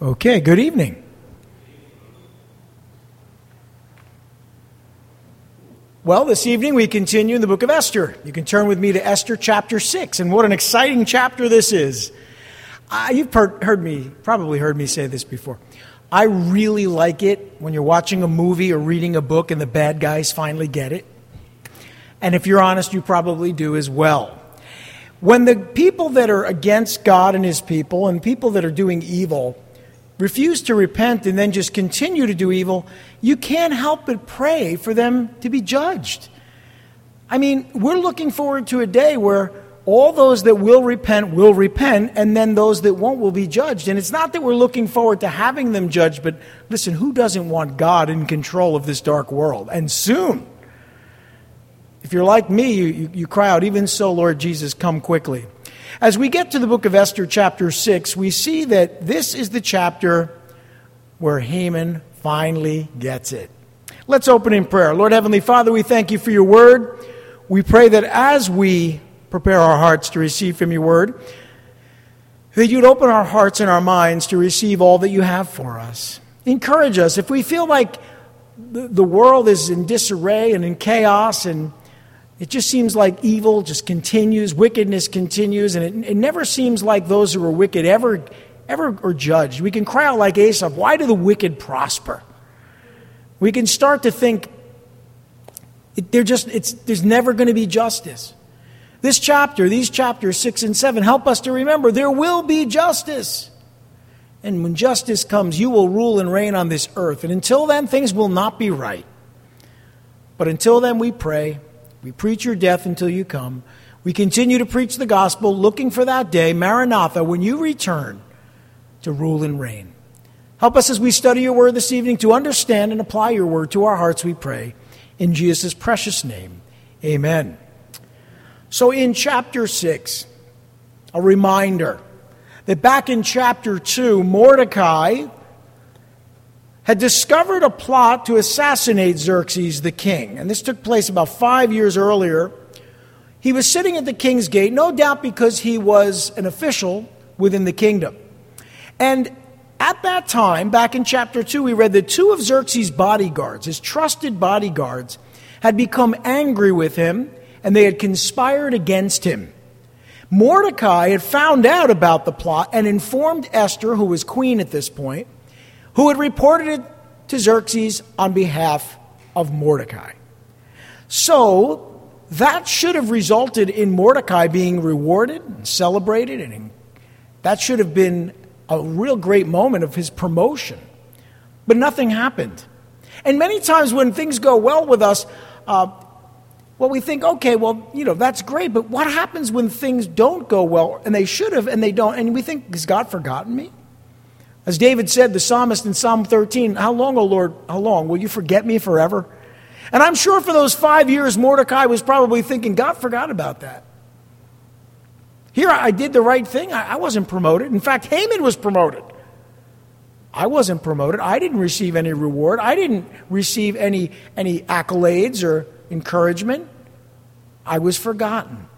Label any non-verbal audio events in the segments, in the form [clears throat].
Okay, good evening. Well, this evening we continue in the book of Esther. You can turn with me to Esther chapter 6, and what an exciting chapter this is. Uh, you've heard, heard me, probably heard me say this before. I really like it when you're watching a movie or reading a book and the bad guys finally get it. And if you're honest, you probably do as well. When the people that are against God and his people and people that are doing evil refuse to repent and then just continue to do evil, you can't help but pray for them to be judged. I mean, we're looking forward to a day where all those that will repent will repent, and then those that won't will be judged. And it's not that we're looking forward to having them judged, but listen, who doesn't want God in control of this dark world? And soon. If you're like me, you, you, you cry out, Even so, Lord Jesus, come quickly. As we get to the book of Esther, chapter 6, we see that this is the chapter where Haman finally gets it. Let's open in prayer. Lord Heavenly Father, we thank you for your word. We pray that as we prepare our hearts to receive from your word, that you'd open our hearts and our minds to receive all that you have for us. Encourage us. If we feel like the world is in disarray and in chaos and it just seems like evil just continues, wickedness continues, and it, it never seems like those who are wicked ever, ever are judged. We can cry out like Asaph, why do the wicked prosper? We can start to think it, they're just, it's, there's never going to be justice. This chapter, these chapters 6 and 7, help us to remember there will be justice. And when justice comes, you will rule and reign on this earth. And until then, things will not be right. But until then, we pray we preach your death until you come. We continue to preach the gospel, looking for that day, Maranatha, when you return to rule and reign. Help us as we study your word this evening to understand and apply your word to our hearts, we pray. In Jesus' precious name, amen. So, in chapter 6, a reminder that back in chapter 2, Mordecai, had discovered a plot to assassinate Xerxes the king. And this took place about five years earlier. He was sitting at the king's gate, no doubt because he was an official within the kingdom. And at that time, back in chapter 2, we read that two of Xerxes' bodyguards, his trusted bodyguards, had become angry with him and they had conspired against him. Mordecai had found out about the plot and informed Esther, who was queen at this point, who had reported it to Xerxes on behalf of Mordecai. So, that should have resulted in Mordecai being rewarded and celebrated, and that should have been a real great moment of his promotion. But nothing happened. And many times when things go well with us, uh, well, we think, okay, well, you know, that's great, but what happens when things don't go well and they should have and they don't? And we think, has God forgotten me? As David said, the psalmist in Psalm 13, How long, O Lord, how long? Will you forget me forever? And I'm sure for those five years, Mordecai was probably thinking, God forgot about that. Here I did the right thing. I wasn't promoted. In fact, Haman was promoted. I wasn't promoted. I didn't receive any reward. I didn't receive any, any accolades or encouragement. I was forgotten.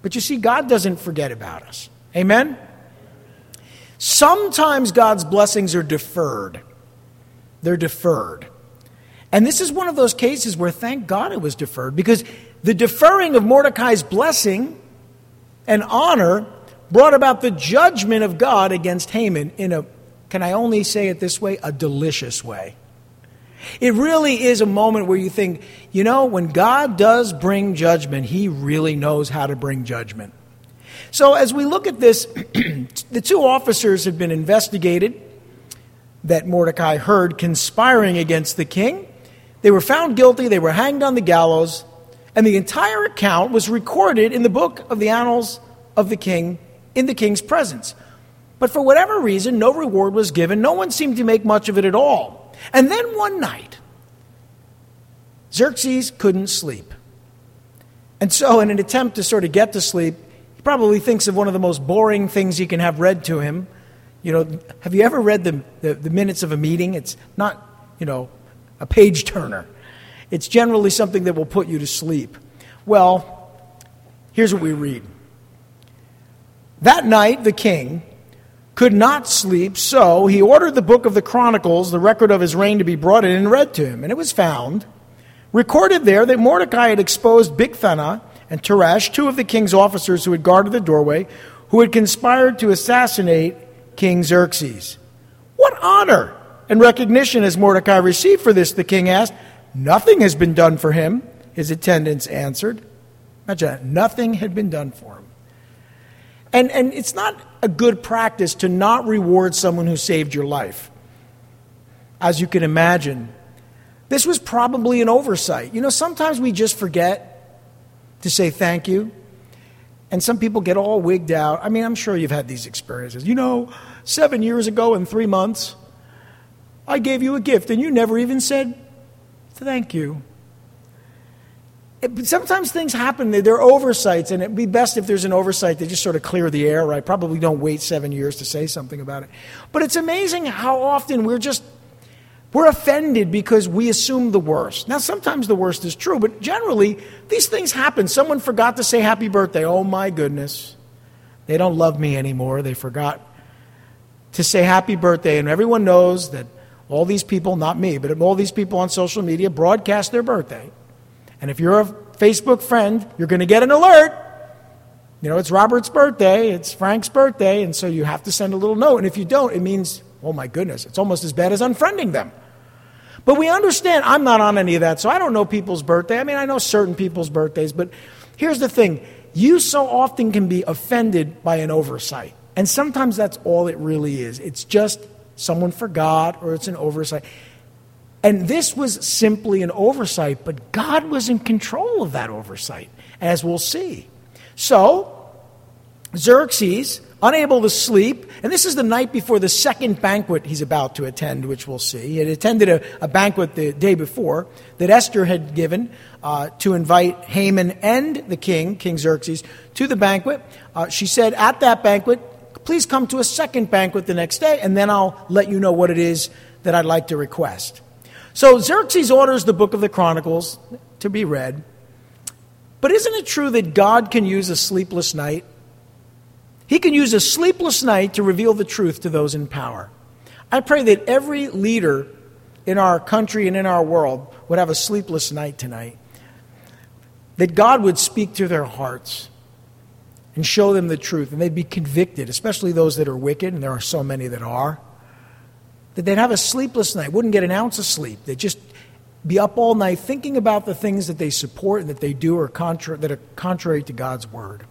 But you see, God doesn't forget about us. Amen? Sometimes God's blessings are deferred. They're deferred. And this is one of those cases where thank God it was deferred because the deferring of Mordecai's blessing and honor brought about the judgment of God against Haman in a, can I only say it this way, a delicious way. It really is a moment where you think, you know, when God does bring judgment, he really knows how to bring judgment. So, as we look at this, [clears throat] the two officers have been investigated that Mordecai heard conspiring against the king. They were found guilty, they were hanged on the gallows, and the entire account was recorded in the book of the annals of the king in the king's presence. But for whatever reason, no reward was given. No one seemed to make much of it at all. And then one night, Xerxes couldn't sleep. And so, in an attempt to sort of get to sleep, he probably thinks of one of the most boring things you can have read to him. You know, have you ever read the, the, the minutes of a meeting? It's not, you know, a page turner. It's generally something that will put you to sleep. Well, here's what we read. That night, the king could not sleep, so he ordered the book of the Chronicles, the record of his reign, to be brought in and read to him. And it was found, recorded there, that Mordecai had exposed Bigthana and Teresh, two of the king's officers who had guarded the doorway, who had conspired to assassinate King Xerxes. What honor and recognition has Mordecai received for this? The king asked. Nothing has been done for him, his attendants answered. Imagine that. Nothing had been done for him. And, and it's not a good practice to not reward someone who saved your life. As you can imagine, this was probably an oversight. You know, sometimes we just forget to say thank you. And some people get all wigged out. I mean, I'm sure you've had these experiences. You know, seven years ago in three months, I gave you a gift and you never even said thank you. It, sometimes things happen, there are oversights, and it'd be best if there's an oversight to just sort of clear the air, right? Probably don't wait seven years to say something about it. But it's amazing how often we're just, we're offended because we assume the worst. Now, sometimes the worst is true, but generally, these things happen. Someone forgot to say happy birthday. Oh my goodness. They don't love me anymore. They forgot to say happy birthday, and everyone knows that all these people, not me, but all these people on social media broadcast their birthday. And if you're a Facebook friend, you're going to get an alert. You know, it's Robert's birthday, it's Frank's birthday, and so you have to send a little note. And if you don't, it means, oh my goodness, it's almost as bad as unfriending them. But we understand, I'm not on any of that, so I don't know people's birthday. I mean, I know certain people's birthdays, but here's the thing you so often can be offended by an oversight. And sometimes that's all it really is. It's just someone forgot or it's an oversight. And this was simply an oversight, but God was in control of that oversight, as we'll see. So, Xerxes, unable to sleep, and this is the night before the second banquet he's about to attend, which we'll see. He had attended a, a banquet the day before that Esther had given uh, to invite Haman and the king, King Xerxes, to the banquet. Uh, she said, At that banquet, please come to a second banquet the next day, and then I'll let you know what it is that I'd like to request. So Xerxes orders the book of the Chronicles to be read. But isn't it true that God can use a sleepless night? He can use a sleepless night to reveal the truth to those in power. I pray that every leader in our country and in our world would have a sleepless night tonight. That God would speak to their hearts and show them the truth, and they'd be convicted, especially those that are wicked, and there are so many that are that they'd have a sleepless night, wouldn't get an ounce of sleep. They'd just be up all night thinking about the things that they support and that they do are contra- that are contrary to God's word.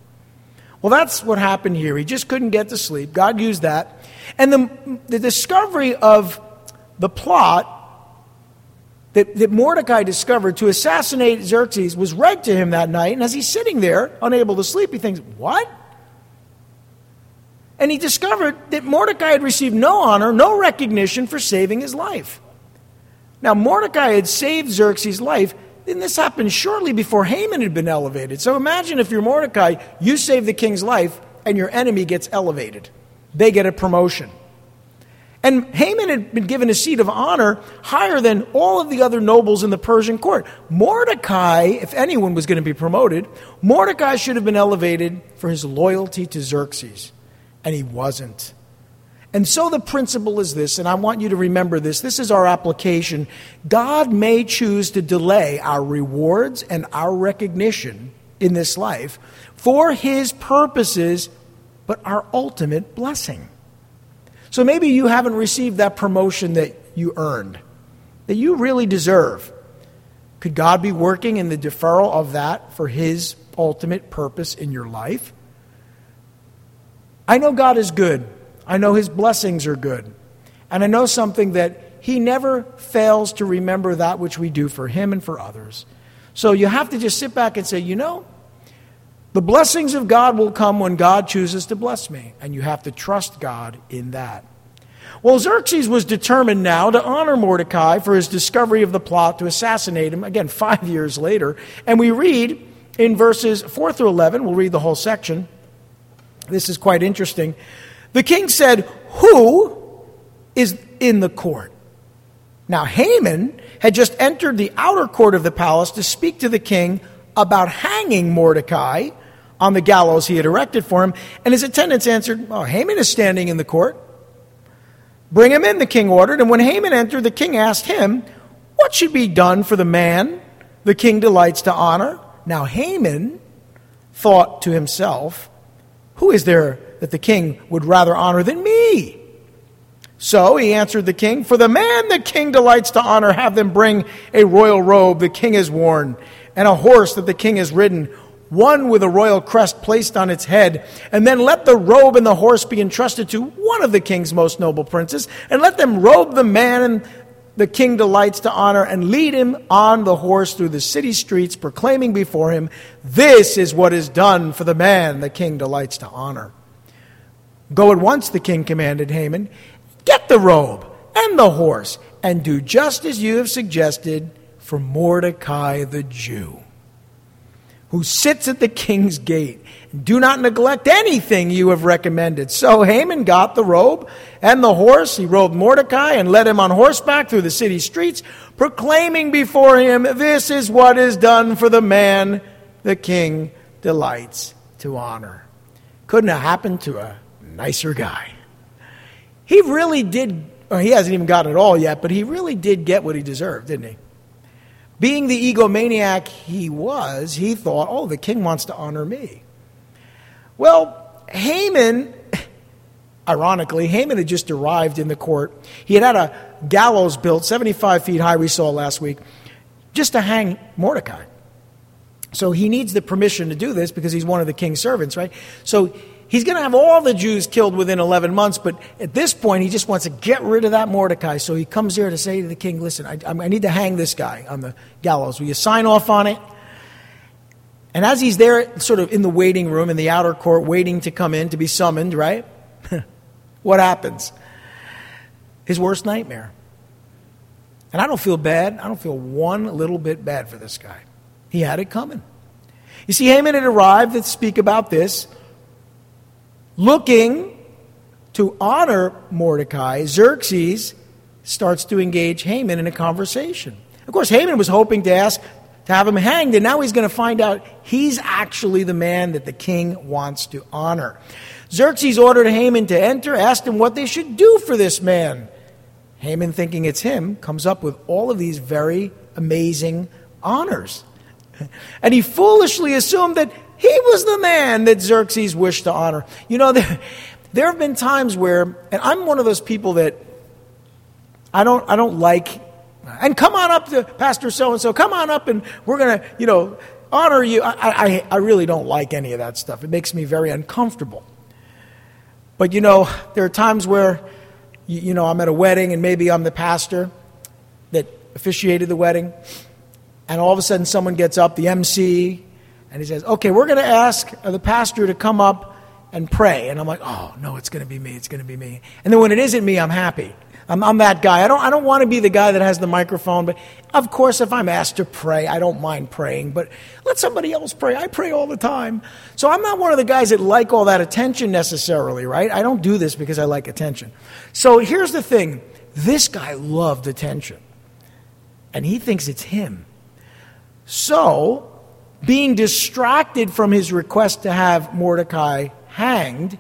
Well, that's what happened here. He just couldn't get to sleep. God used that. And the, the discovery of the plot that, that Mordecai discovered to assassinate Xerxes was read to him that night. And as he's sitting there, unable to sleep, he thinks, What? and he discovered that Mordecai had received no honor, no recognition for saving his life. Now, Mordecai had saved Xerxes' life, and this happened shortly before Haman had been elevated. So imagine if you're Mordecai, you save the king's life, and your enemy gets elevated. They get a promotion. And Haman had been given a seat of honor higher than all of the other nobles in the Persian court. Mordecai, if anyone was going to be promoted, Mordecai should have been elevated for his loyalty to Xerxes and he wasn't. And so the principle is this, and I want you to remember this. This is our application. God may choose to delay our rewards and our recognition in this life for his purposes, but our ultimate blessing. So maybe you haven't received that promotion that you earned, that you really deserve. Could God be working in the deferral of that for his ultimate purpose in your life? I know God is good. I know His blessings are good. And I know something that He never fails to remember that which we do for Him and for others. So you have to just sit back and say, you know, the blessings of God will come when God chooses to bless me. And you have to trust God in that. Well, Xerxes was determined now to honor Mordecai for his discovery of the plot to assassinate him, again, [laughs] five years later. And we read in verses 4 through 11, we'll read the whole section. This is quite interesting. The king said, Who is in the court? Now, Haman had just entered the outer court of the palace to speak to the king about hanging Mordecai on the gallows he had erected for him, and his attendants answered, Oh, Haman is standing in the court. Bring him in, the king ordered. And when Haman entered, the king asked him, What should be done for the man the king delights to honor? Now Haman thought to himself, Who is there that the king would rather honor than me? So he answered the king, For the man the king delights to honor, have them bring a royal robe the king has worn, and a horse that the king has ridden, one with a royal crest placed on its head. And then let the robe and the horse be entrusted to one of the king's most noble princes, and let them robe the man the king delights to honor, and lead him on the horse through the city streets, proclaiming before him, This is what is done for the man the king delights to honor. Go at once, the king commanded Haman. Get the robe and the horse, and do just as you have suggested for Mordecai the Jew, who sits at the king's gate. Do not neglect anything you have recommended. So Haman got the robe and the horse. He robed Mordecai and led him on horseback through the city streets, proclaiming before him, This is what is done for the man the king delights to honor. Couldn't have happened to a nicer guy. He really did, he hasn't even gotten it all yet, but he really did get what he deserved, didn't he? Being the egomaniac he was, he thought, oh, the king wants to honor me. Well, Haman, [laughs] ironically, Haman had just arrived in the court. He had had a gallows built 75 feet high, we saw last week, just to hang Mordecai. So he needs the permission to do this because he's one of the king's servants, right? So He's going to have all the Jews killed within 11 months, but at this point, he just wants to get rid of that Mordecai. So he comes here to say to the king, Listen, I, I need to hang this guy on the gallows. Will you sign off on it? And as he's there, sort of in the waiting room in the outer court, waiting to come in to be summoned, right? [laughs] what happens? His worst nightmare. And I don't feel bad. I don't feel one little bit bad for this guy. He had it coming. You see, Haman had arrived to speak about this looking to honor Mordecai, Xerxes starts to engage Haman in a conversation. Of course, Haman was hoping to ask to have him hanged, and now he's going to find out he's actually the man that the king wants to honor. Xerxes ordered Haman to enter, asked him what they should do for this man. Haman, thinking it's him, comes up with all of these very amazing honors. [laughs] And he foolishly assumed that he was the man that Xerxes wished to honor. You know, [laughs] there, there have been times where, and I'm one of those people that I don't, I don't like, and come on up to Pastor so and so, come on up and we're going to, you know, honor you. I, I, I really don't like any of that stuff. It makes me very uncomfortable. But, you know, there are times where, you, you know, I'm at a wedding and maybe I'm the pastor that officiated the wedding, and all of a sudden someone gets up, the MC, and he says, Okay, we're going to ask the pastor to come up and pray. And I'm like, Oh, no, it's going to be me. It's going to be me. And then when it isn't me, I'm happy. I'm, I'm that guy. I don't, I don't want to be the guy that has the microphone, but of course, if I'm asked to pray, I don't mind praying, but let somebody else pray. I pray all the time. So I'm not one of the guys that like all that attention necessarily, right? I don't do this because I like attention. So here's the thing this guy loved attention, and he thinks it's him. So being distracted from his request to have Mordecai hanged,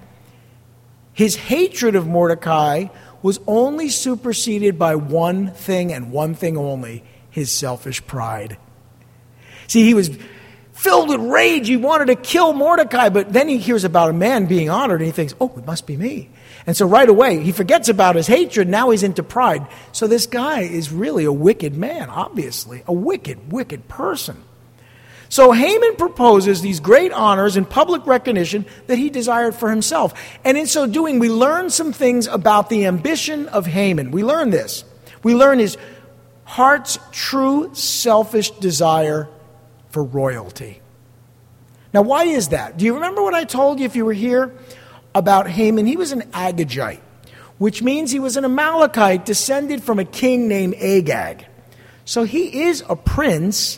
his hatred of Mordecai was only superseded by one thing and one thing only his selfish pride. See, he was filled with rage. He wanted to kill Mordecai, but then he hears about a man being honored and he thinks, oh, it must be me. And so right away, he forgets about his hatred. Now he's into pride. So this guy is really a wicked man, obviously, a wicked, wicked person. So Haman proposes these great honors and public recognition that he desired for himself. And in so doing, we learn some things about the ambition of Haman. We learn this. We learn his heart's true selfish desire for royalty. Now, why is that? Do you remember what I told you if you were here about Haman? He was an Agagite, which means he was an Amalekite descended from a king named Agag. So he is a prince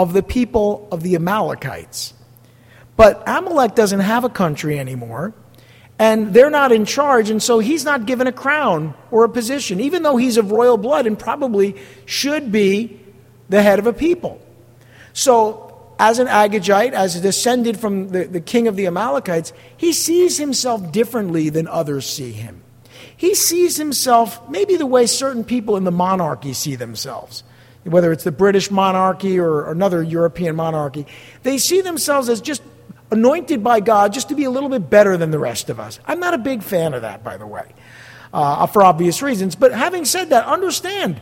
of the people of the Amalekites. But Amalek doesn't have a country anymore, and they're not in charge, and so he's not given a crown or a position, even though he's of royal blood and probably should be the head of a people. So, as an Agagite, as descended from the, the king of the Amalekites, he sees himself differently than others see him. He sees himself maybe the way certain people in the monarchy see themselves, whether it's the British monarchy or another European monarchy. They see themselves as just anointed by God just to be a little bit better than the rest of us. I'm not a big fan of that, by the way, uh, for obvious reasons. But having said that, understand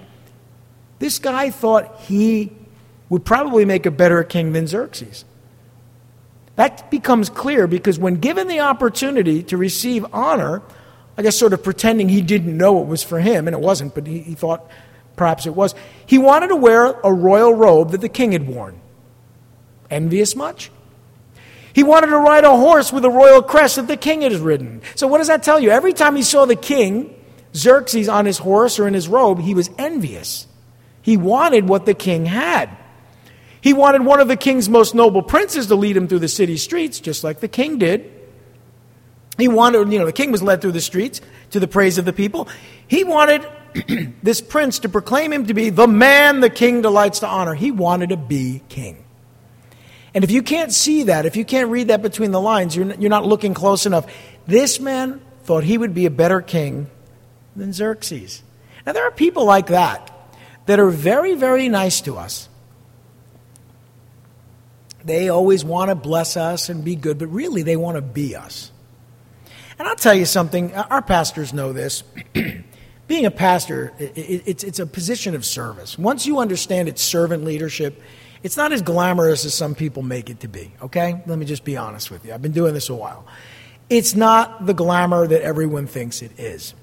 this guy thought he would probably make a better king than Xerxes. That becomes clear because when given the opportunity to receive honor, I guess sort of pretending he didn't know it was for him, and it wasn't, but he, he thought perhaps it was, he wanted to wear a royal robe that the king had worn. Envious much? He wanted to ride a horse with a royal crest that the king had ridden. So, what does that tell you? Every time he saw the king, Xerxes, on his horse or in his robe, he was envious. He wanted what the king had. He wanted one of the king's most noble princes to lead him through the city streets, just like the king did. He wanted, you know, the king was led through the streets to the praise of the people. He wanted [clears throat] this prince to proclaim him to be the man the king delights to honor. He wanted to be king. And if you can't see that, if you can't read that between the lines, you're, you're not looking close enough. This man thought he would be a better king than Xerxes. Now, there are people like that that are very, very nice to us. They always want to bless us and be good, but really they want to be us. And I'll tell you something, our pastors know this. [clears throat] Being a pastor, it's, it's a position of service. Once you understand it's servant leadership, it's not as glamorous as some people make it to be, okay? Let me just be honest with you. I've been doing this a while. It's not the glamour that everyone thinks it is.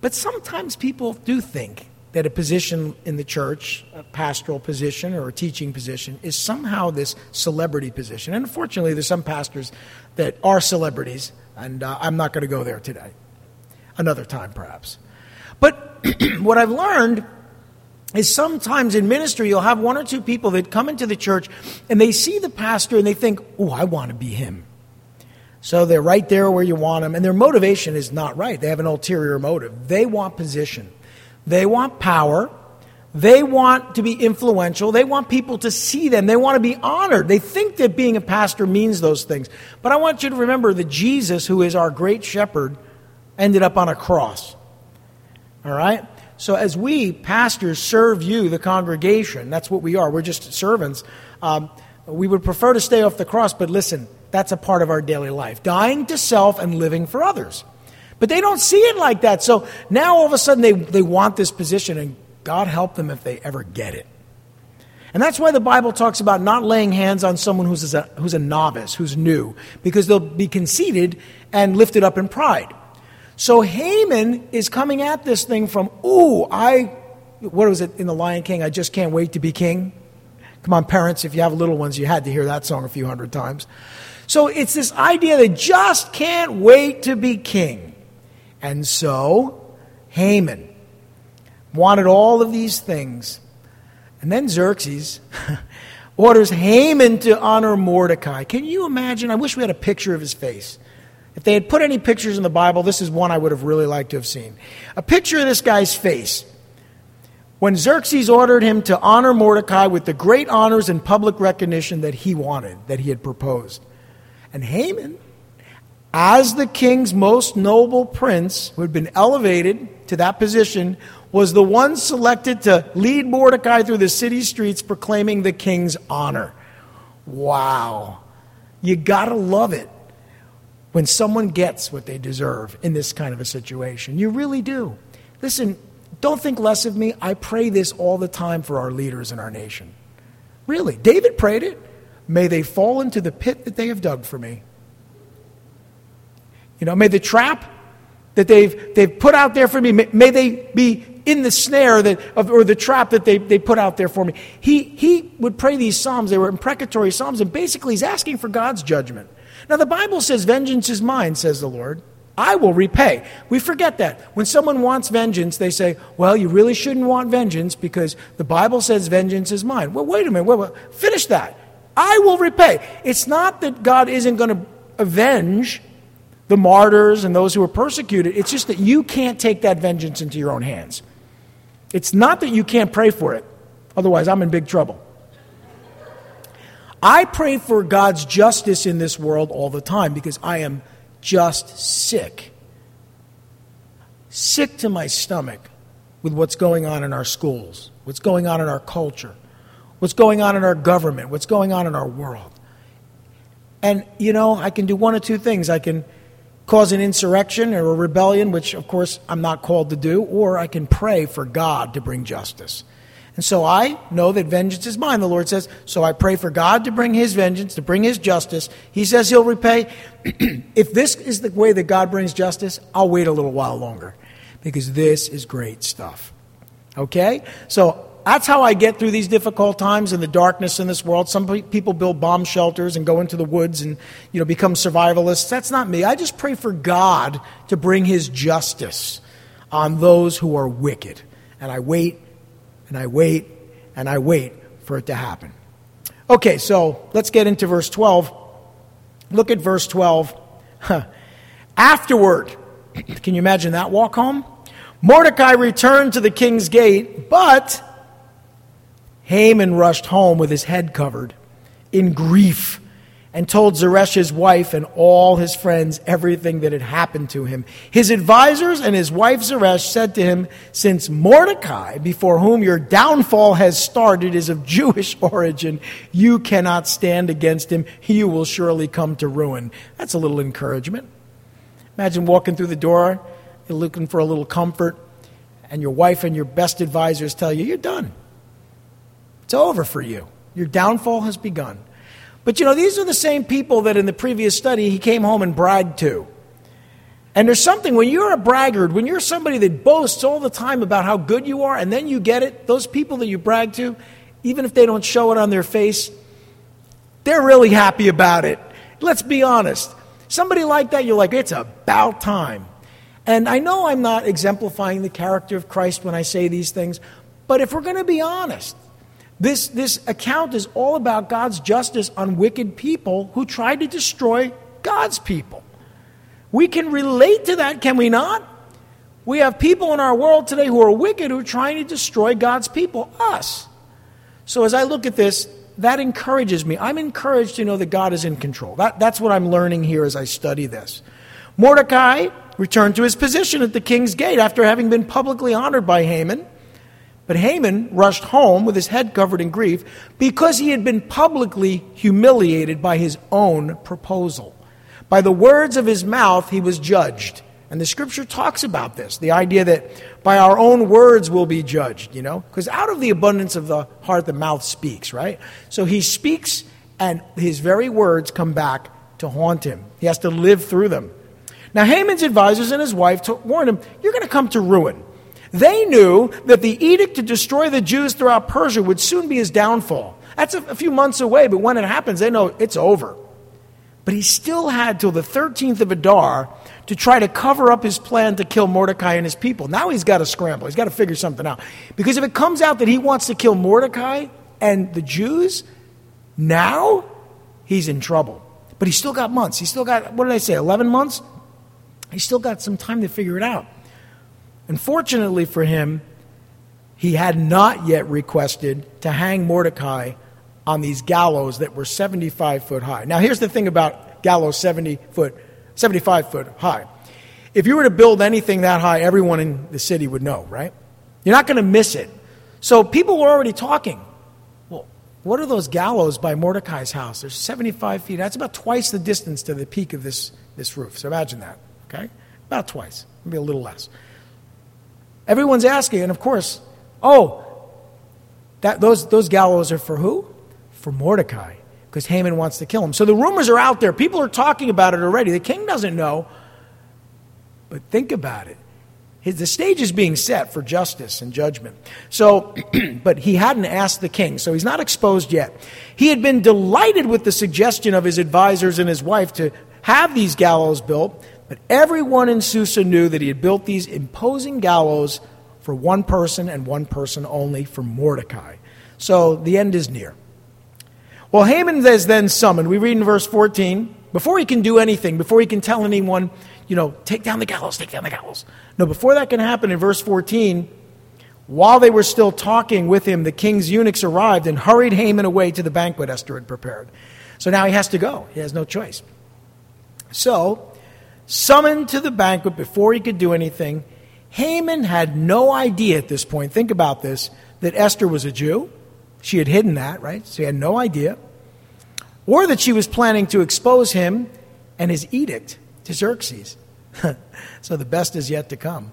But sometimes people do think that a position in the church, a pastoral position or a teaching position, is somehow this celebrity position. And unfortunately, there's some pastors that are celebrities, and uh, I'm not going to go there today. Another time, perhaps. But [clears throat] what I've learned is sometimes in ministry you'll have one or two people that come into the church and they see the pastor and they think, oh, I want to be him. So they're right there where you want them, and their motivation is not right. They have an ulterior motive. They want position, they want power, they want to be influential, they want people to see them, they want to be honored. They think that being a pastor means those things. But I want you to remember that Jesus, who is our great shepherd, ended up on a cross. All right? So, as we, pastors, serve you, the congregation, that's what we are, we're just servants. Um, we would prefer to stay off the cross, but listen, that's a part of our daily life dying to self and living for others. But they don't see it like that. So now all of a sudden they, they want this position, and God help them if they ever get it. And that's why the Bible talks about not laying hands on someone who's a, who's a novice, who's new, because they'll be conceited and lifted up in pride. So Haman is coming at this thing from, ooh, I, what was it in The Lion King? I just can't wait to be king. Come on, parents, if you have little ones, you had to hear that song a few hundred times. So it's this idea that just can't wait to be king. And so Haman wanted all of these things. And then Xerxes [laughs] orders Haman to honor Mordecai. Can you imagine? I wish we had a picture of his face. If they had put any pictures in the Bible, this is one I would have really liked to have seen. A picture of this guy's face. When Xerxes ordered him to honor Mordecai with the great honors and public recognition that he wanted, that he had proposed. And Haman, as the king's most noble prince, who had been elevated to that position, was the one selected to lead Mordecai through the city streets proclaiming the king's honor. Wow. You gotta love it when someone gets what they deserve in this kind of a situation. You really do. Listen, don't think less of me. I pray this all the time for our leaders in our nation. Really. David prayed it. May they fall into the pit that they have dug for me. You know, may the trap that they've, they've put out there for me, may, may they be in the snare that, of, or the trap that they, they put out there for me. He, he would pray these psalms. They were imprecatory psalms, and basically he's asking for God's judgment. Now, the Bible says, Vengeance is mine, says the Lord. I will repay. We forget that. When someone wants vengeance, they say, Well, you really shouldn't want vengeance because the Bible says vengeance is mine. Well, wait a minute. Wait, wait. Finish that. I will repay. It's not that God isn't going to avenge the martyrs and those who were persecuted. It's just that you can't take that vengeance into your own hands. It's not that you can't pray for it. Otherwise, I'm in big trouble. I pray for God's justice in this world all the time because I am just sick sick to my stomach with what's going on in our schools, what's going on in our culture, what's going on in our government, what's going on in our world. And, you know, I can do one of two things. I can cause an insurrection or a rebellion, which, of course, I'm not called to do, or I can pray for God to bring justice. And so I know that vengeance is mine, the Lord says. So I pray for God to bring his vengeance, to bring his justice. He says he'll repay. [clears throat] if this is the way that God brings justice, I'll wait a little while longer because this is great stuff. Okay? So that's how I get through these difficult times in the darkness in this world. Some people build bomb shelters and go into the woods and you know become survivalists. That's not me. I just pray for God to bring his justice on those who are wicked. And I wait and I wait and I wait for it to happen. Okay, so let's get into verse 12. Look at verse 12. Afterward, [clears throat] can you imagine that walk home? Mordecai returned to the king's gate, but Haman rushed home with his head covered in grief and told Zeresh's wife and all his friends everything that had happened to him. His advisers and his wife Zeresh said to him, Since Mordecai, before whom your downfall has started, is of Jewish [laughs] origin, you cannot stand against him. You will surely come to ruin. That's a little encouragement. Imagine walking through the door, you're looking for a little comfort, and your wife and your best advisors tell you, You're done. It's over for you. Your downfall has begun. But you know, these are the same people that in the previous study he came home and bragged to. And there's something, when you're a braggart, when you're somebody that boasts all the time about how good you are, and then you get it, those people that you brag to, even if they don't show it on their face, they're really happy about it. Let's be honest. Somebody like that, you're like, it's about time. And I know I'm not exemplifying the character of Christ when I say these things, but if we're going to be honest, this, this account is all about God's justice on wicked people who tried to destroy God's people. We can relate to that, can we not? We have people in our world today who are wicked who are trying to destroy God's people, us. So as I look at this, that encourages me. I'm encouraged to know that God is in control. That, that's what I'm learning here as I study this. Mordecai returned to his position at the king's gate after having been publicly honored by Haman. But Haman rushed home with his head covered in grief because he had been publicly humiliated by his own proposal. By the words of his mouth, he was judged. And the scripture talks about this the idea that by our own words we'll be judged, you know? Because out of the abundance of the heart, the mouth speaks, right? So he speaks, and his very words come back to haunt him. He has to live through them. Now, Haman's advisors and his wife warned him, You're going to come to ruin. They knew that the edict to destroy the Jews throughout Persia would soon be his downfall. That's a, few months away, but when it happens, they know it's over. But he still had till the 13th of Adar to try to cover up his plan to kill Mordecai and his people. Now he's got to scramble. He's got to figure something out. Because if it comes out that he wants to kill Mordecai and the Jews, now he's in trouble. But he's still got months. He's still got, what did I say, 11 months? He's still got some time to figure it out. Unfortunately for him, he had not yet requested to hang Mordecai on these gallows that were 75 foot high. Now, here's the thing about gallows 70 foot, 75 foot high. If you were to build anything that high, everyone in the city would know, right? You're not going to miss it. So people were already talking. Well, what are those gallows by Mordecai's house? They're 75 feet. That's about twice the distance to the peak of this, this roof. So imagine that, okay? About twice, maybe a little less. Everyone's asking, and of course, oh, that, those, those gallows are for who? For Mordecai, because Haman wants to kill him. So the rumors are out there. People are talking about it already. The king doesn't know. But think about it. His, the stage is being set for justice and judgment. So, [clears throat] but he hadn't asked the king, so he's not exposed yet. He had been delighted with the suggestion of his advisors and his wife to have these gallows built but everyone in Susa knew that he had built these imposing gallows for one person and one person only, for Mordecai. So the end is near. Well, Haman is then summoned. We read in verse 14, before he can do anything, before he can tell anyone, you know, take down the gallows, take down the gallows. No, before that can happen, in verse 14, while they were still talking with him, the king's eunuchs arrived and hurried Haman away to the banquet Esther had prepared. So now he has to go. He has no choice. So Summoned to the banquet before he could do anything, Haman had no idea at this point, think about this, that Esther was a Jew. She had hidden that, right? So he had no idea. Or that she was planning to expose him and his edict to Xerxes. [laughs] so the best is yet to come.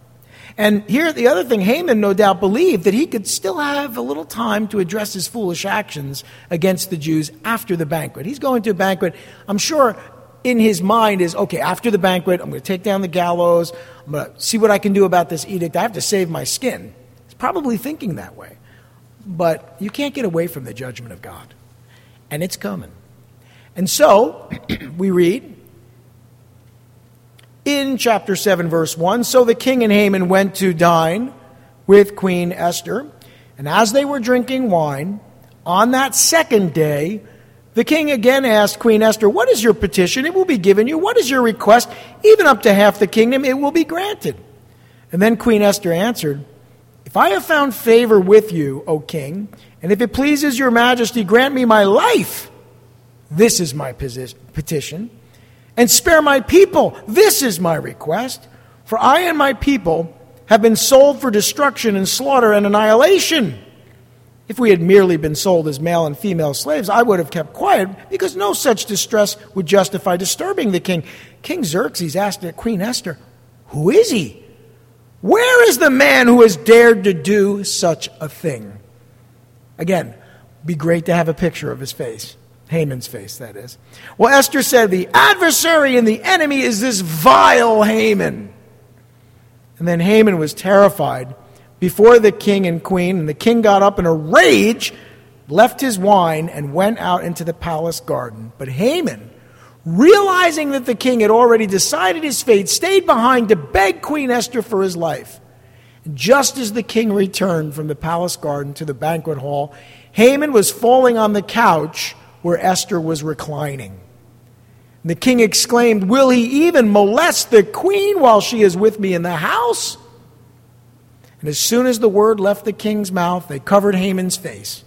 And here, the other thing, Haman no doubt believed that he could still have a little time to address his foolish actions against the Jews after the banquet. He's going to a banquet. I'm sure in his mind is okay, after the banquet, I'm going to take down the gallows. I'm going to see what I can do about this edict. I have to save my skin. He's probably thinking that way. But you can't get away from the judgment of God. And it's coming. And so, [clears throat] we read in chapter 7, verse 1 So the king and Haman went to dine with Queen Esther. And as they were drinking wine, on that second day, the king again asked Queen Esther, What is your petition? It will be given you. What is your request? Even up to half the kingdom, it will be granted. And then Queen Esther answered, If I have found favor with you, O king, and if it pleases your majesty, grant me my life. This is my petition and spare my people. This is my request. For I and my people have been sold for destruction and slaughter and annihilation. If we had merely been sold as male and female slaves, I would have kept quiet because no such distress would justify disturbing the king. King Xerxes asked Queen Esther, Who is he? Where is the man who has dared to do such a thing? Again, be great to have a picture of his face. Haman's face, that is. Well, Esther said, The adversary and the enemy is this vile Haman. And then Haman was terrified before the king and queen, and the king got up in a rage, left his wine, and went out into the palace garden. But Haman, realizing that the king had already decided his fate, stayed behind to beg Queen Esther for his life. Just as the king returned from the palace garden to the banquet hall, Haman was falling on the couch where Esther was reclining. The king exclaimed, Will he even molest the queen while she is with me in the house? And as soon as the word left the king's mouth, they covered Haman's face.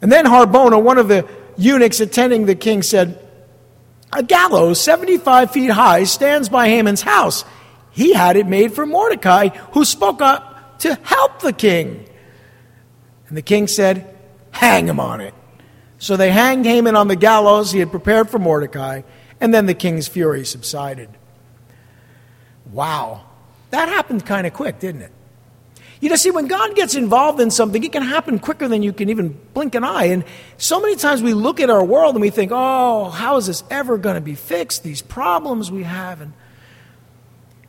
And then Harbona, one of the eunuchs attending the king, said, A gallows 75 feet high stands by Haman's house. He had it made for Mordecai, who spoke up to help the king. And the king said, Hang him on it. So they hanged Haman on the gallows he had prepared for Mordecai, and then the king's fury subsided. Wow. That happened kind of quick, didn't it? You know, see, when God gets involved in something, it can happen quicker than you can even blink an eye. And so many times we look at our world and we think, oh, how is this ever going to be fixed? These problems we have. And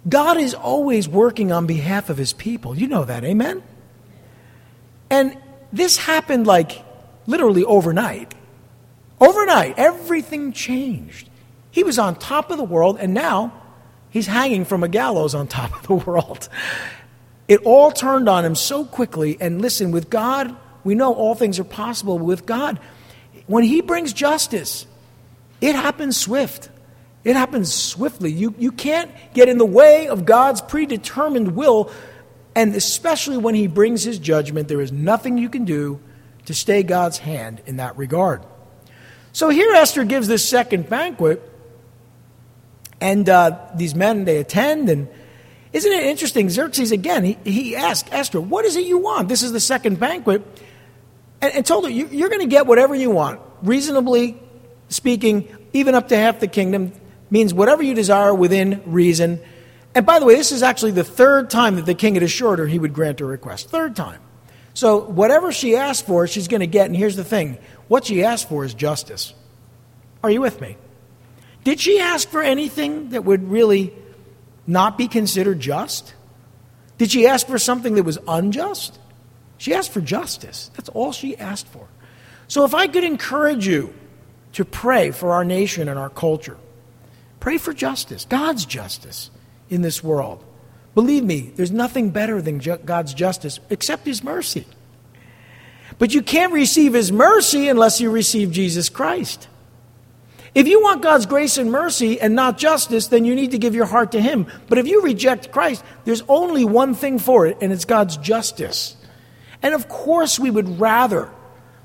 God is always working on behalf of his people. You know that, amen? And this happened like literally overnight. Overnight, everything changed. He was on top of the world, and now he's hanging from a gallows on top of the world. It all turned on him so quickly. And listen, with God, we know all things are possible. With God, when he brings justice, it happens swift. It happens swiftly. You, you can't get in the way of God's predetermined will, and especially when he brings his judgment, there is nothing you can do to stay God's hand in that regard. So here Esther gives this second banquet, and uh, these men, they attend, and isn't it interesting? Xerxes, again, he, he asked Esther, What is it you want? This is the second banquet. And, and told her, you, You're going to get whatever you want. Reasonably speaking, even up to half the kingdom means whatever you desire within reason. And by the way, this is actually the third time that the king had assured her he would grant her request. Third time. So, whatever she asked for, she's going to get. And here's the thing what she asked for is justice. Are you with me? Did she ask for anything that would really not be considered just? Did she ask for something that was unjust? She asked for justice. That's all she asked for. So, if I could encourage you to pray for our nation and our culture, pray for justice, God's justice in this world. Believe me, there's nothing better than God's justice except His mercy. But you can't receive His mercy unless you receive Jesus Christ. If you want God's grace and mercy and not justice, then you need to give your heart to Him. But if you reject Christ, there's only one thing for it, and it's God's justice. And of course, we would rather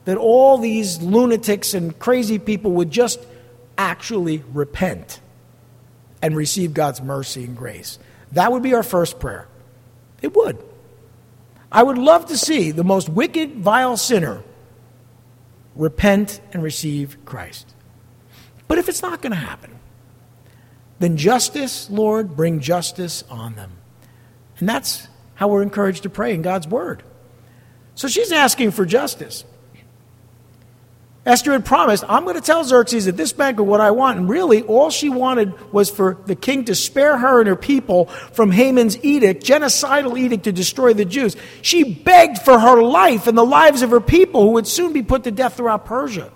that all these lunatics and crazy people would just actually repent and receive God's mercy and grace. That would be our first prayer. It would. I would love to see the most wicked, vile sinner repent and receive Christ. But if it's not going to happen, then justice, Lord, bring justice on them. And that's how we're encouraged to pray in God's Word. So she's asking for justice. Esther had promised, I'm going to tell Xerxes at this banquet what I want. And really, all she wanted was for the king to spare her and her people from Haman's edict, genocidal edict to destroy the Jews. She begged for her life and the lives of her people who would soon be put to death throughout Persia.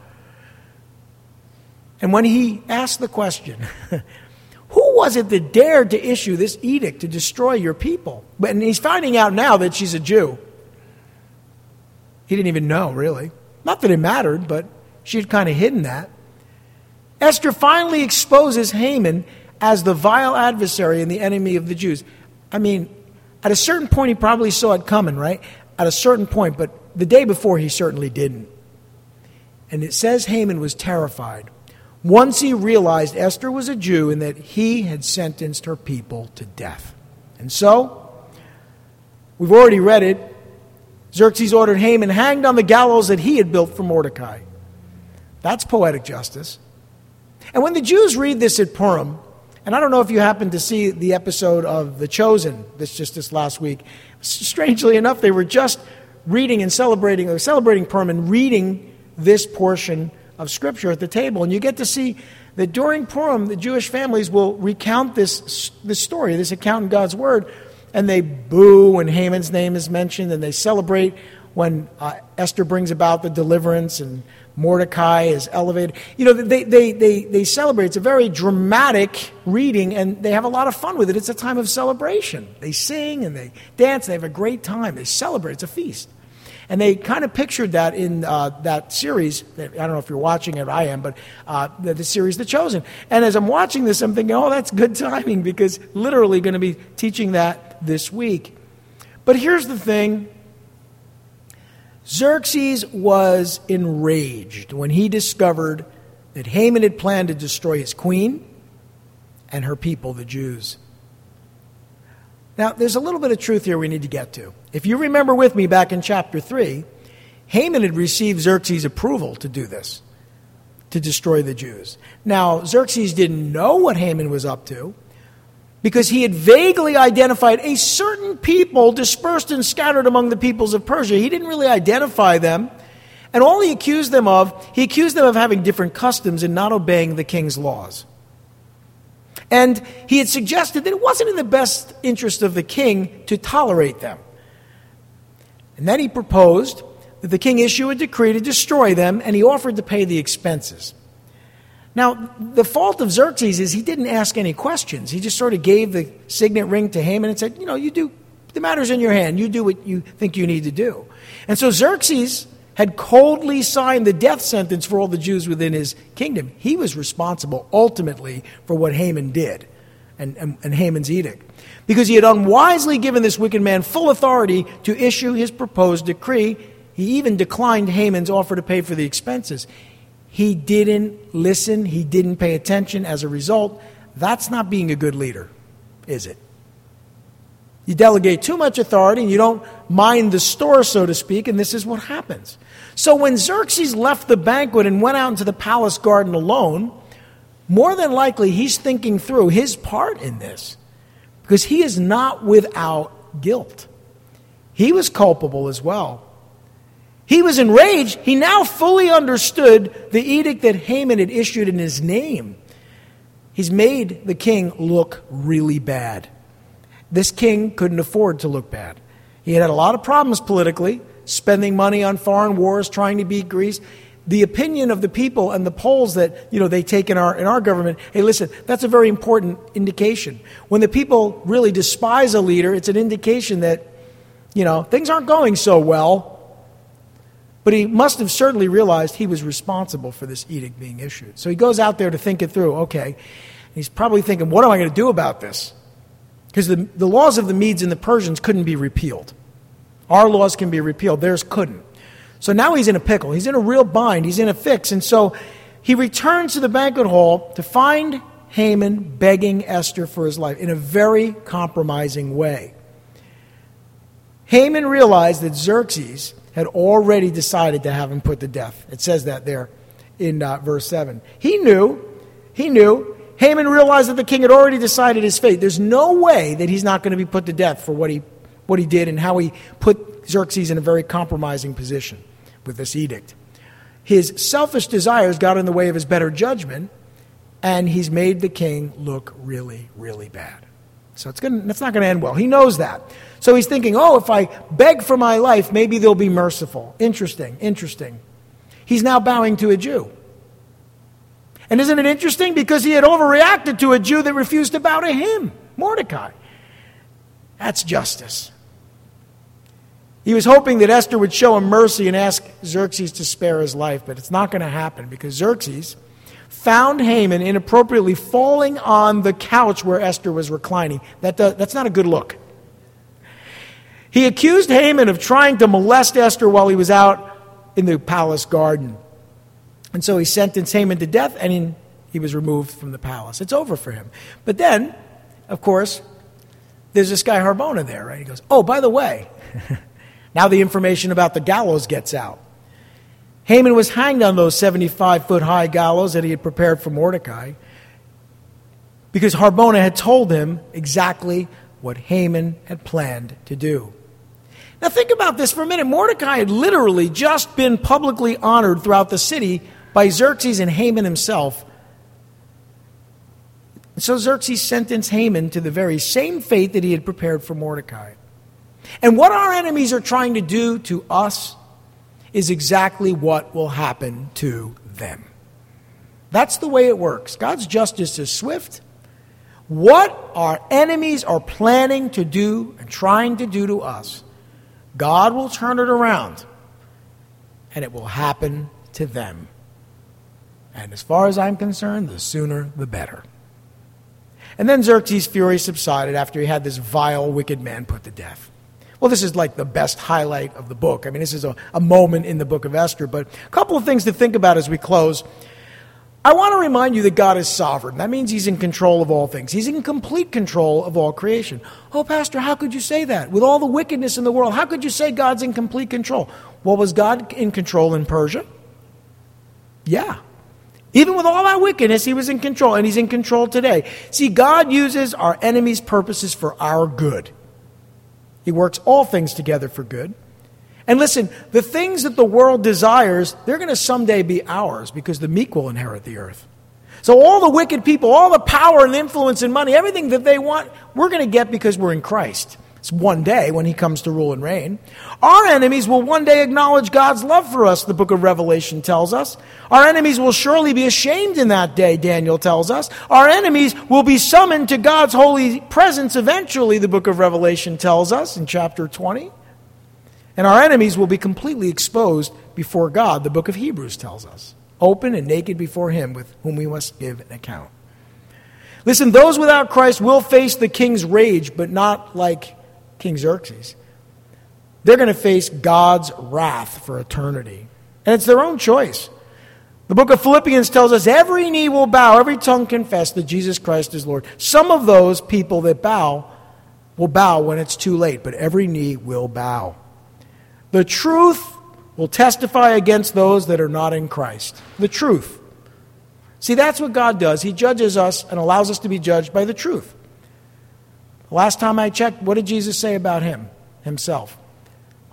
And when he asked the question, [laughs] who was it that dared to issue this edict to destroy your people? And he's finding out now that she's a Jew. He didn't even know, really. Not that it mattered, but she had kind of hidden that. Esther finally exposes Haman as the vile adversary and the enemy of the Jews. I mean, at a certain point, he probably saw it coming, right? At a certain point, but the day before, he certainly didn't. And it says Haman was terrified once he realized Esther was a Jew and that he had sentenced her people to death. And so, we've already read it. Xerxes ordered Haman hanged on the gallows that he had built for Mordecai. That's poetic justice. And when the Jews read this at Purim, and I don't know if you happened to see the episode of The Chosen this just this last week. Strangely enough, they were just reading and celebrating, or celebrating Purim and reading this portion of Scripture at the table. And you get to see that during Purim, the Jewish families will recount this, this story, this account in God's Word, and they boo when Haman's name is mentioned, and they celebrate when uh, Esther brings about the deliverance and Mordecai is elevated. You know, they, they, they, they celebrate. It's a very dramatic reading, and they have a lot of fun with it. It's a time of celebration. They sing and they dance, they have a great time. They celebrate. It's a feast. And they kind of pictured that in uh, that series. I don't know if you're watching it, I am, but uh, the, the, series The Chosen. And as I'm watching this, I'm thinking, oh, that's good [laughs] timing because literally going to be teaching that this week. But here's the thing Xerxes was enraged when he discovered that Haman had planned to destroy his queen and her people, the Jews. Now, there's a little bit of truth here we need to get to. If you remember with me back in chapter 3, Haman had received Xerxes' approval to do this, to destroy the Jews. Now, Xerxes didn't know what Haman was up to because he had vaguely identified a certain people dispersed and scattered among the peoples of Persia. He didn't really identify them. And all he accused them of, he accused them of having different customs and not obeying the king's laws. And he had suggested that it wasn't in the best interest of the king to tolerate them. And then he proposed that the king issue a decree to destroy them, and he offered to pay the expenses. Now, the fault of Xerxes is he didn't ask any questions. He just sort of gave the signet ring to Haman and said, You know, you do, the matter's in your hand. You do what you think you need to do. And so Xerxes had coldly signed the death sentence for all the Jews within his kingdom. He was responsible ultimately for what Haman did and, and, and Haman's edict. Because he had unwisely given this wicked man full authority to issue his proposed decree. He even declined Haman's offer to pay for the expenses. He didn't listen, he didn't pay attention. As a result, that's not being a good leader, is it? You delegate too much authority and you don't mind the store, so to speak, and this is what happens. So when Xerxes left the banquet and went out into the palace garden alone, more than likely he's thinking through his part in this because he is not without guilt. He was culpable as well. He was enraged. He now fully understood the edict that Haman had issued in his name. He's made the king look really bad. This king couldn't afford to look bad. He had had a lot of problems politically, spending money on foreign wars, trying to beat Greece. The opinion of the people and the polls that you know they take in our in our government. Hey, listen, that's a very important indication. When the people really despise a leader, it's an indication that you know things aren't going so well but he must have certainly realized he was responsible for this edict being issued. So he goes out there to think it through. Okay. He's probably thinking, what am I going to do about this? Because the, the laws of the Medes and the Persians couldn't be repealed. Our laws can be repealed, theirs couldn't. So now he's in a pickle. He's in a real bind. He's in a fix. And so he returns to the banquet hall to find Haman begging Esther for his life in a very compromising way. Haman realized that Xerxes had already decided to have him put to death. It says that there in uh, verse 7. He knew, he knew. Haman realized that the king had already decided his fate. There's no way that he's not going to be put to death for what he, what he did and how he put Xerxes in a very compromising position with this edict. His selfish desires got in the way of his better judgment, and he's made the king look really, really bad. So it's, gonna, it's not going to end well. He knows that. So he's thinking, oh, if I beg for my life, maybe they'll be merciful. Interesting, interesting. He's now bowing to a Jew. And isn't it interesting? Because he had overreacted to a Jew that refused to bow to him, Mordecai. That's justice. He was hoping that Esther would show him mercy and ask Xerxes to spare his life, but it's not going to happen because Xerxes found Haman inappropriately falling on the couch where Esther was reclining. That does, that's not a good look. He accused Haman of trying to molest Esther while he was out in the palace garden. And so he sentenced Haman to death and he, he was removed from the palace. It's over for him. But then, of course, there's this guy Harbona there, right? He goes, Oh, by the way, [laughs] now the information about the gallows gets out. Haman was hanged on those 75 foot high gallows that he had prepared for Mordecai because Harbona had told him exactly what Haman had planned to do. Now, think about this for a minute. Mordecai had literally just been publicly honored throughout the city by Xerxes and Haman himself. So Xerxes sentenced Haman to the very same fate that he had prepared for Mordecai. And what our enemies are trying to do to us is exactly what will happen to them. That's the way it works. God's justice is swift. What our enemies are planning to do and trying to do to us, God will turn it around and it will happen to them. And as far as I'm concerned, the sooner the better. And then Xerxes' fury subsided after he had this vile, wicked man put to death. Well, this is like the best highlight of the book. I mean, this is a, a moment in the book of Esther, but a couple of things to think about as we close. I want to remind you that God is sovereign. That means He's in control of all things. He's in complete control of all creation. Oh, Pastor, how could you say that? With all the wickedness in the world, how could you say God's in complete control? Well, was God in control in Persia? Yeah. Even with all that wickedness, He was in control, and He's in control today. See, God uses our enemies' purposes for our good. He works all things together for good. And listen, the things that the world desires, they're going to someday be ours because the meek will inherit the earth. So, all the wicked people, all the power and influence and money, everything that they want, we're going to get because we're in Christ. It's one day when he comes to rule and reign. Our enemies will one day acknowledge God's love for us, the book of Revelation tells us. Our enemies will surely be ashamed in that day, Daniel tells us. Our enemies will be summoned to God's holy presence eventually, the book of Revelation tells us in chapter 20. And our enemies will be completely exposed before God, the book of Hebrews tells us. Open and naked before him with whom we must give an account. Listen, those without Christ will face the king's rage, but not like King Xerxes. They're going to face God's wrath for eternity. And it's their own choice. The book of Philippians tells us every knee will bow, every tongue confess that Jesus Christ is Lord. Some of those people that bow will bow when it's too late, but every knee will bow. The truth will testify against those that are not in Christ. The truth. See, that's what God does. He judges us and allows us to be judged by the truth. Last time I checked, what did Jesus say about him, himself?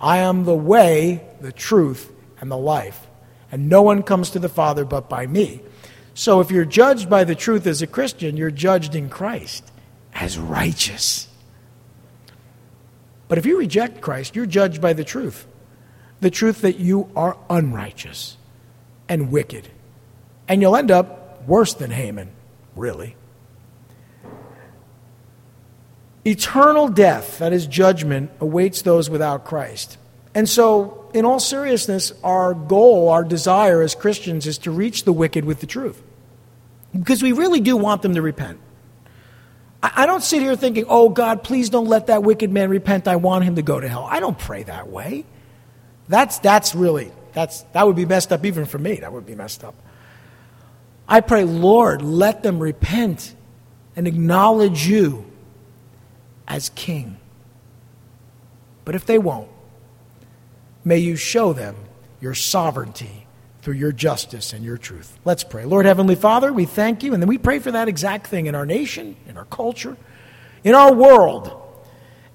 I am the way, the truth, and the life. And no one comes to the Father but by me. So if you're judged by the truth as a Christian, you're judged in Christ as righteous. But if you reject Christ, you're judged by the truth the truth that you are unrighteous and wicked. And you'll end up worse than Haman, really. Eternal death, that is judgment, awaits those without Christ. And so, in all seriousness, our goal, our desire as Christians is to reach the wicked with the truth. Because we really do want them to repent. I don't sit here thinking, oh, God, please don't let that wicked man repent. I want him to go to hell. I don't pray that way. That's, that's really, that's, that would be messed up even for me. That would be messed up. I pray, Lord, let them repent and acknowledge you as King. But if they won't, may you show them your sovereignty through your justice and your truth. Let's pray. Lord Heavenly Father, we thank you, and then we pray for that exact thing in our nation, in our culture, in our world.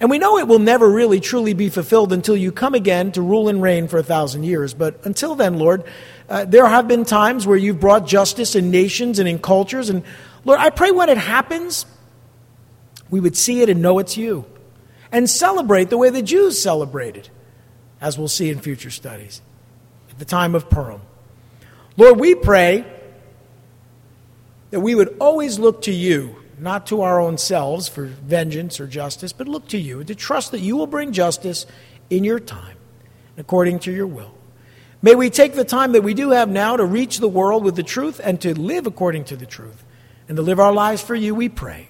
And we know it will never really truly be fulfilled until you come again to rule and reign for a thousand years. But until then, Lord, uh, there have been times where you've brought justice in nations and in cultures. And Lord, I pray when it happens, we would see it and know it's you. And celebrate the way the Jews celebrated, as we'll see in future studies, at the time of Purim. Lord, we pray that we would always look to you, not to our own selves for vengeance or justice, but look to you to trust that you will bring justice in your time, according to your will. May we take the time that we do have now to reach the world with the truth and to live according to the truth and to live our lives for you, we pray.